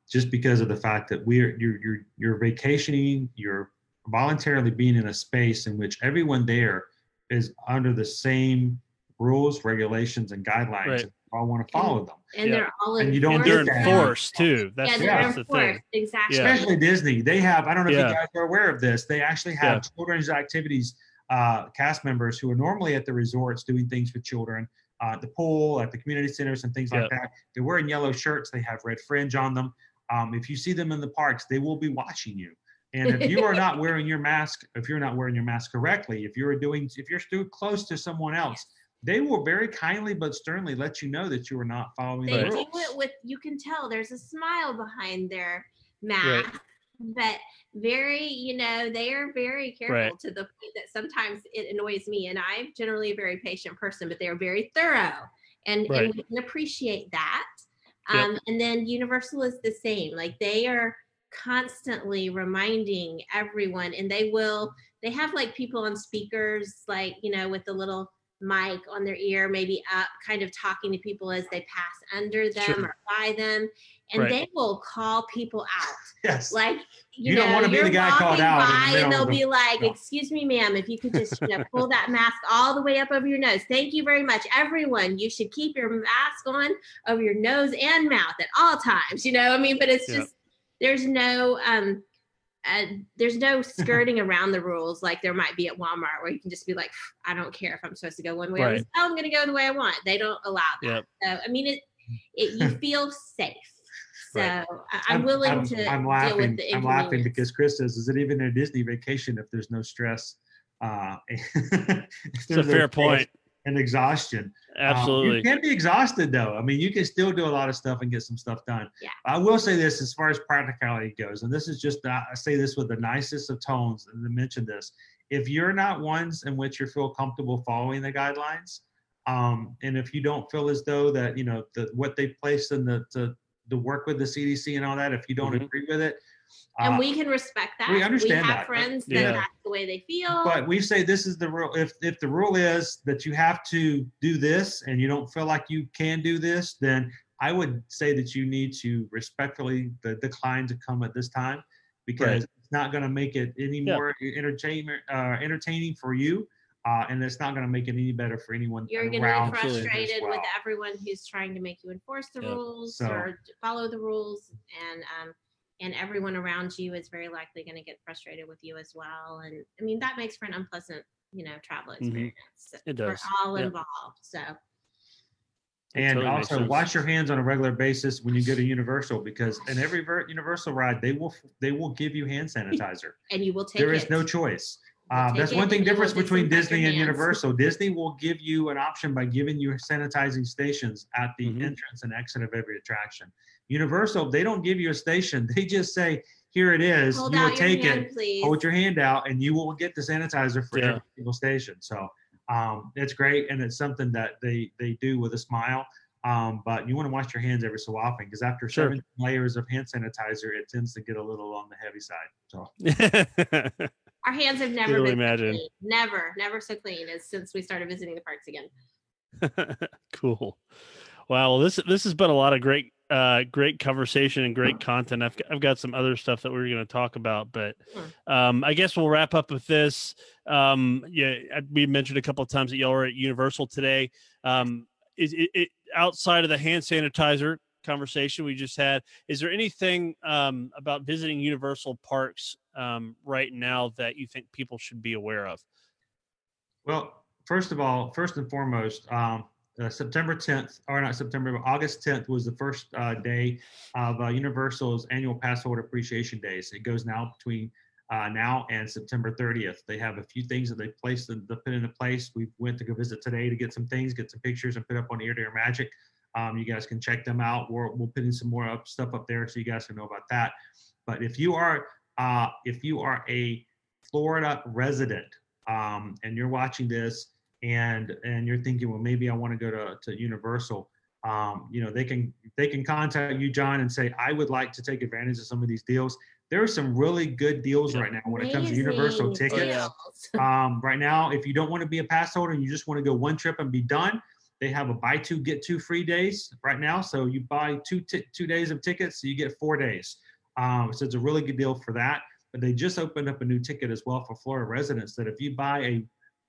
just because of the fact that we're you're you're you're vacationing, you're voluntarily being in a space in which everyone there is under the same rules, regulations, and guidelines. Right. And we all want to follow them. and Yeah. they're all And you don't And get they're that. enforced too. That's, yeah, the- they're that's the thing. enforced. Exactly. Yeah. especially Disney. They have, I don't know if Yeah. you guys are aware of this, they actually have children's activities uh, cast members who are normally at the resorts doing things with children, uh, at the pool, at the community centers, and things like that. They're wearing yellow shirts, they have red fringe on them. Um, if you see them in the parks, they will be watching you. And if you are not wearing your mask, if you're not wearing your mask correctly, if you're doing, if you're too close to someone else, they will very kindly but sternly let you know that you are not following They the Right. do rules. it with you can tell there's a smile behind their mask, but very, you know, they are very careful Right. to the point that sometimes it annoys me. And I'm generally a very patient person, but they are very thorough, and, Right. and we can appreciate that. Yep. Um, and then Universal is the same. Like they are constantly reminding everyone, and they will. They have like people on speakers, like you know, with the little mic on their ear, maybe up, kind of talking to people as they pass under them Sure. or by them, and Right. they will call people out. Yes. Like you, You know, don't wanna be you're the guy called out the and they'll be like, No. "Excuse me, ma'am, if you could just you know pull that mask all the way up over your nose. Thank you very much, everyone. You should keep your mask on over your nose and mouth at all times. You know, I mean, but it's Yeah. just there's no um." Uh, there's no skirting around the rules like there might be at Walmart where you can just be like, I don't care if I'm supposed to go one way. Right. this- Oh, I'm going to go the way I want. They don't allow that. Yep. So I mean, it, it you feel safe. So Right. I- I'm, willing I'm, to I'm deal laughing. with the I'm laughing because Chris says, "Is it even a Disney vacation if there's no stress?" Uh, It's a fair point. And exhaustion. Um, Absolutely. you can be exhausted though. I mean, you can still do a lot of stuff and get some stuff done. Yeah. I will say this as far as practicality goes, and this is just uh, I say this with the nicest of tones, and to mention this: if you're not ones in which you feel comfortable following the guidelines, um, and if you don't feel as though that you know the, what they placed in the to, the work with the CDC and all that, if you don't Mhm. agree with it, and uh, we can respect that. we understand have that. friends that Yeah. that's the way they feel. but we say this is the rule if if the rule is that you have to do this and you don't feel like you can do this then i would say that you need to respectfully de- decline to come at this time because Right. it's not going to make it any Yeah. more entertainment uh, entertaining for you uh, and it's not going to make it any better for anyone You're going to be you as frustrated with everyone who's trying to make you enforce the Yep. rules So- or follow the rules, and um, and everyone around you is very likely going to get frustrated with you as well. And I mean that makes for an unpleasant, you know, travel Mhm. experience It for does. all Yep. involved. So and totally also wash your hands on a regular basis when you go to universal because in every universal ride they will they will give you hand sanitizer and you will take There is it. no choice. You'll Uh, that's one thing and you will difference between Disney and. Universal. Disney will give you an option by giving you sanitizing stations at the Mhm. entrance and exit of every attraction. Universal, they don't give you a station. They just say, "Here it is. Hold you will out your take hand, it. please. Hold your hand out, and you will get the sanitizer for Yeah. every single station." So um, it's great, and it's something that they they do with a smile. Um, but you want to wash your hands every so often because after Sure. seven layers of hand sanitizer, it tends to get a little on the heavy side. So Our hands have never been so clean. Never, never so clean as since we started visiting the parks again. cool. Wow. Well, this this has been a lot of great uh great conversation and great content. I've I've got some other stuff that we are going to talk about, but um I guess we'll wrap up with this. Um yeah, we mentioned a couple of times that y'all were at Universal today. Um is it, it outside of the hand sanitizer conversation we just had, is there anything um about visiting Universal parks um right now that you think people should be aware of? Well, first of all, first and foremost, um, uh, September 10th, or not September, but August 10th was the first uh, day of uh, Universal's annual pass holder appreciation days. It goes now between uh, now and September 30th. They have a few things that they placed and they put into place. We went to go visit today to get some things, get some pictures, and put up on Ear to Ear Magic. Um, you guys can check them out. We're, we'll put in some more up stuff up there so you guys can know about that. But if you are uh, if you are a Florida resident um, and you're watching this and and you're thinking, well, maybe I want to go to, to Universal, um, you know, they can they can contact you, John, and say, I would like to take advantage of some of these deals. There are some really good deals Yeah. right now when it comes to Universal Amazing tickets. yeah. deals. Um, right now, if you don't want to be a pass holder and you just want to go one trip and be done, they have a buy two get two free days right now. So you buy two ti- two days of tickets, you get four days. Um, so it's a really good deal for that. But they just opened up a new ticket as well for Florida residents that if you buy a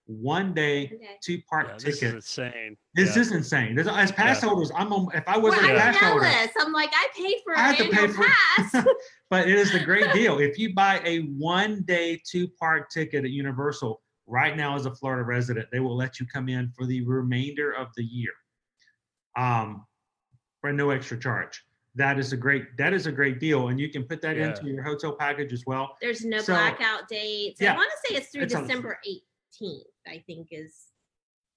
one day Okay. two part Yeah, this is insane. this Yeah. is insane. There's, as pass Yeah. holders, I'm on, if I wasn't a I'm pass holder, jealous. I'm like, I paid for I an have to pay annual for- pass. but it is a great deal. If you buy a one day two part ticket at Universal right now as a Florida resident, they will let you come in for the remainder of the year um, for no extra charge. That is a great that is a great deal, and you can put that Yeah. into your hotel package as well. There's no So- blackout dates. Yeah. I want to say it's through It's a- December 18th. I think is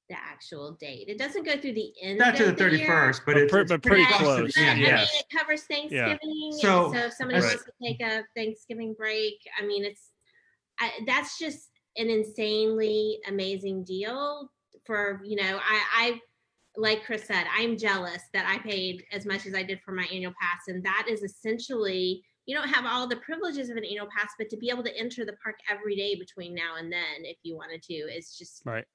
the actual date. It doesn't go through the end. Not to the of the thirty year, but But it's, pre- it's but pretty pretty close. close, to the But, end. I yeah. mean, it covers Thanksgiving. and So, so if somebody as- wants to take a Thanksgiving break, I mean, it's I, that's just an insanely amazing deal for you know. I, I like Chris said, I'm jealous that I paid as much as I did for my annual pass, and that is essentially you don't have all the privileges of an annual pass, but to be able to enter the park every day between now and then, if you wanted to, is just Right.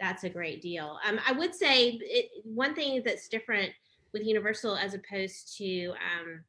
that's a great deal. Um, I would say it, one thing that's different with Universal as opposed to um,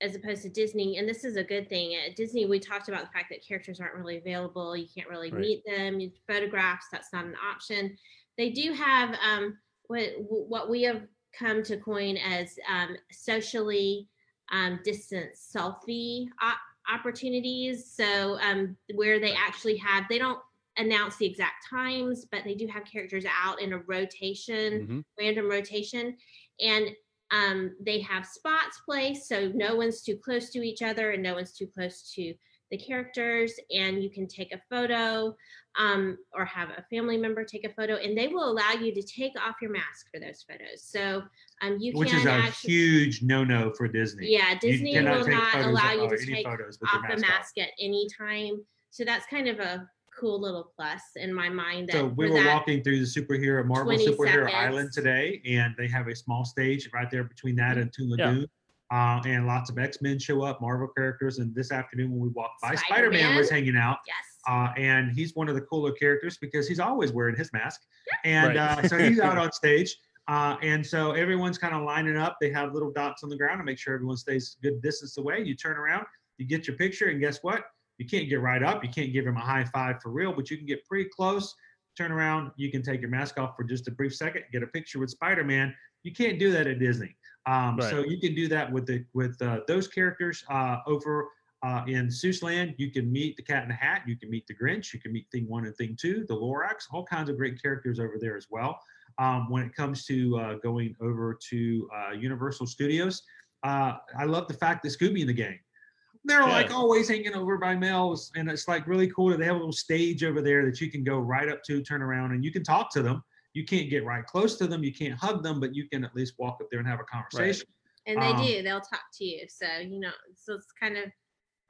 as opposed to Disney, and this is a good thing. At Disney, we talked about the fact that characters aren't really available. You can't really Right. meet them. You- Photographs, that's not an option. They do have um, what what we have come to coin as um, socially um, distance selfie op- opportunities. So um, where they actually have, they don't announce the exact times, but they do have characters out in a rotation Mhm. random rotation and um, they have spots placed so no one's too close to each other and no one's too close to the characters and you can take a photo um, or have a family member take a photo and they will allow you to take off your mask for those photos so um, you can, which can is a actually huge no no for Disney. yeah disney will not allow you to take off the mask off. mask at any time so that's kind of a cool little plus in my mind that So we for were that- walking through the superhero Marvel Superhero seconds. Island today, and they have a small stage right there between that and Toon Yeah. Lagoon. Uh, and lots of X Men show up, Marvel characters. And this afternoon when we walked by, Spider Man was hanging out, yes uh, and he's one of the cooler characters because he's always wearing his mask, and Right. uh, so he's out on stage. Uh, and so everyone's kind of lining up. They have little dots on the ground to make sure everyone stays good distance away. You turn around, you get your picture, and guess what? You can't get right up. You can't give him a high five for real, but you can get pretty close. Turn around, you can take your mask off for just a brief second, get a picture with Spider-Man. You can't do that at Disney. Um, So you can do that with the with uh, those characters uh, over uh, in Seuss Land. You can meet the Cat in the Hat. You can meet the Grinch. You can meet Thing One and Thing Two, the Lorax. All kinds of great characters over there as well. Um, when it comes to uh, going over to uh, Universal Studios, uh, I love the fact that Scooby and the gang. They're Yeah. like always hanging over by Mel's, and it's like really cool that they have a little stage over there that you can go right up to, turn around, and you can talk to them. You can't get right close to them, you can't hug them, but you can at least walk up there and have a conversation. and they Um, do they'll talk to you so you know so it's kind of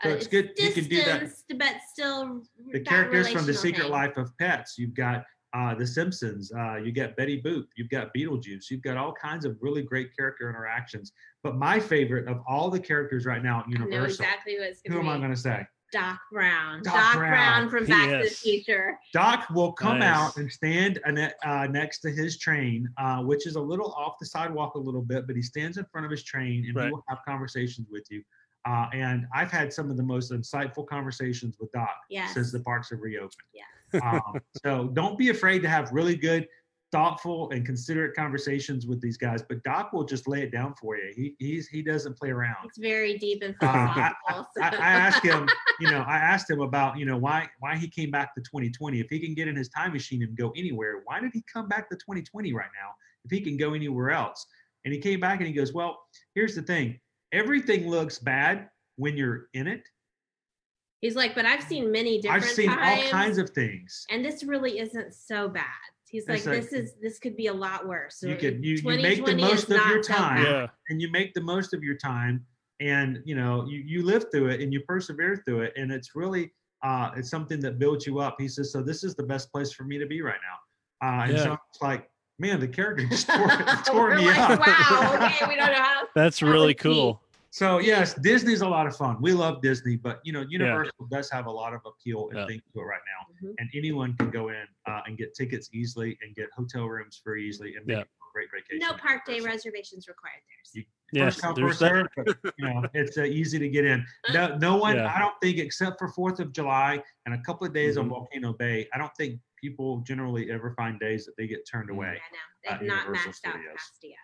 So it's good you can do that. but still the characters from the secret thing. life of pets you've got uh, the simpsons uh, you got betty boop you've got beetlejuice you've got all kinds of really great character interactions but my favorite of all the characters right now at I know universal exactly what it's who going am i going to say doc brown Doc doc, Brown. brown. from back to the future doc will come Nice. out and stand ane- uh, next to his train uh, which is a little off the sidewalk a little bit but he stands in front of his train and Right. he will have conversations with you uh, and i've had some of the most insightful conversations with doc yes since the parks have reopened yes um, so don't be afraid to have really good thoughtful and considerate conversations with these guys but doc will just lay it down for you. He he's he doesn't play around. It's very deep and uh, I, I, I asked him you know i asked him about you know why why he came back to 2020 if he can get in his time machine and go anywhere why did he come back to 2020 right now if he can go anywhere else? And he came back and he goes well here's the thing. Everything looks bad when you're in it. He's like but i've seen many different i've seen times all kinds of things. and this really isn't so bad He's like, It's like- this is this could be a lot worse. You So could- you- you make the 2020 most of your not so time. bad. Yeah. and you make the most of your time and you know you, you live through it and you persevere through it and it's really uh it's something that builds you up he says so this is the best place for me to be right now uh and Yeah. so it's like man the character just tore, tore We're me like, up wow, okay, we don't know how. That's That really would be- cool. So yes disney's a lot of fun we love disney but you know universal does have a lot of appeal and Yeah. things to it right now Mhm. and anyone can go in uh, and get tickets easily and get hotel rooms very easily and make Yeah. a great vacation No park day reservations required there. so- You- Yes, first come, there's first that. served, but, you know, it's uh, easy to get in. No, no one, Yeah. I don't think, except for Fourth of July and a couple of days Mhm. on Volcano Bay, I don't think people generally ever find days that they get turned away. Yeah, no, they've not Universal maxed out Studios. capacity yet.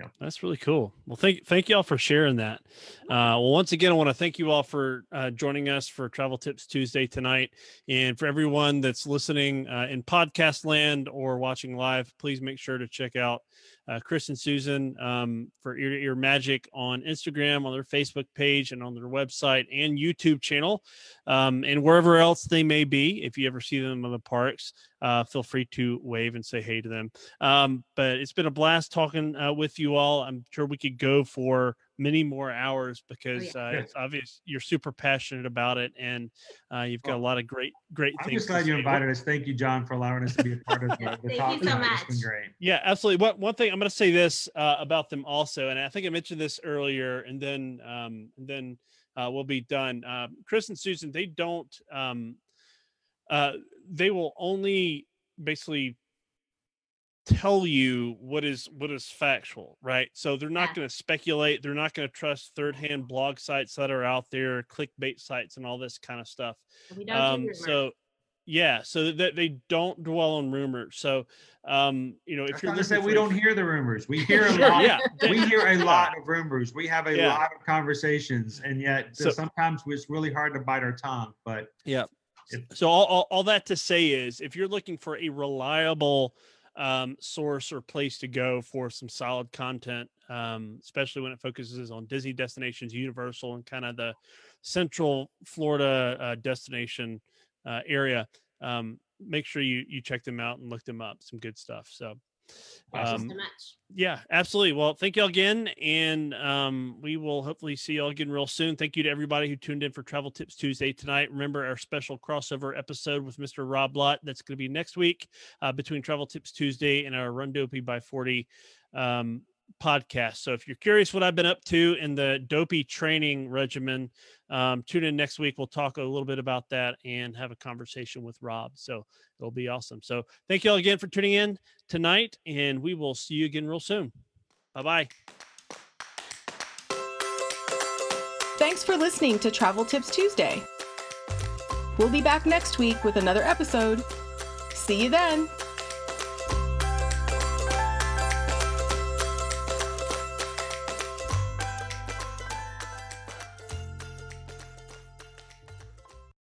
That's. That's really cool. Well, thank thank you all for sharing that. Uh, well, once again, I want to thank you all for uh, joining us for Travel Tips Tuesday tonight, and for everyone that's listening uh, in podcast land or watching live. Please make sure to check out uh, Chris and Susan um, for Ear to Ear Magic on Instagram, on their Facebook page, and on their website and YouTube channel, um, and wherever else they may be. If you ever see them in the parks, uh, feel free to wave and say hey to them. Um, but it's been a blast talking uh, with you all. I'm sure we could go for many more hours because yeah. uh, it's obvious you're super passionate about it, and uh, you've got a lot of great, great I'm things. just to glad you say. invited us. Thank you, John, for allowing us to be a part of the, the Thank talk you so tonight. It's been great. Yeah, absolutely. One one thing I'm going to say this uh, about them also, and I think I mentioned this earlier, and then um, and then uh, we'll be done. Uh, Chris and Susan, they don't. Um, uh, they will only basically tell you what is what is factual, right? So they're not Yeah. going to speculate. They're not going to trust third hand blog sites that are out there, clickbait sites, and all this kind of stuff um so yeah so that they don't dwell on rumors so um you know if That's you're not to say we don't hear the rumors. We hear a lot. yeah We hear a lot of rumors. We have a Yeah. lot of conversations, and yet So- sometimes it's really hard to bite our tongue. But yeah so all, all, all that to say is if you're looking for a reliable um, source or place to go for some solid content um, especially when it focuses on disney destinations universal and kind of the central florida uh, destination uh, area um, make sure you you check them out and look them up some good stuff so um, so much. yeah, absolutely. Well, thank you all again. And um, we will hopefully see you all again real soon. Thank you to everybody who tuned in for Travel Tips Tuesday tonight. Remember our special crossover episode with Mr. Rob Lott. That's going to be next week uh, between Travel Tips Tuesday and our Run Dopey by 40 um, podcast. So if you're curious what I've been up to in the dopey training regimen, um, tune in next week. We'll talk a little bit about that and have a conversation with Rob. So it'll be awesome. So thank you all again for tuning in tonight, and we will see you again real soon. Bye bye. Thanks for listening to Travel Tips Tuesday. We'll be back next week with another episode. See you then.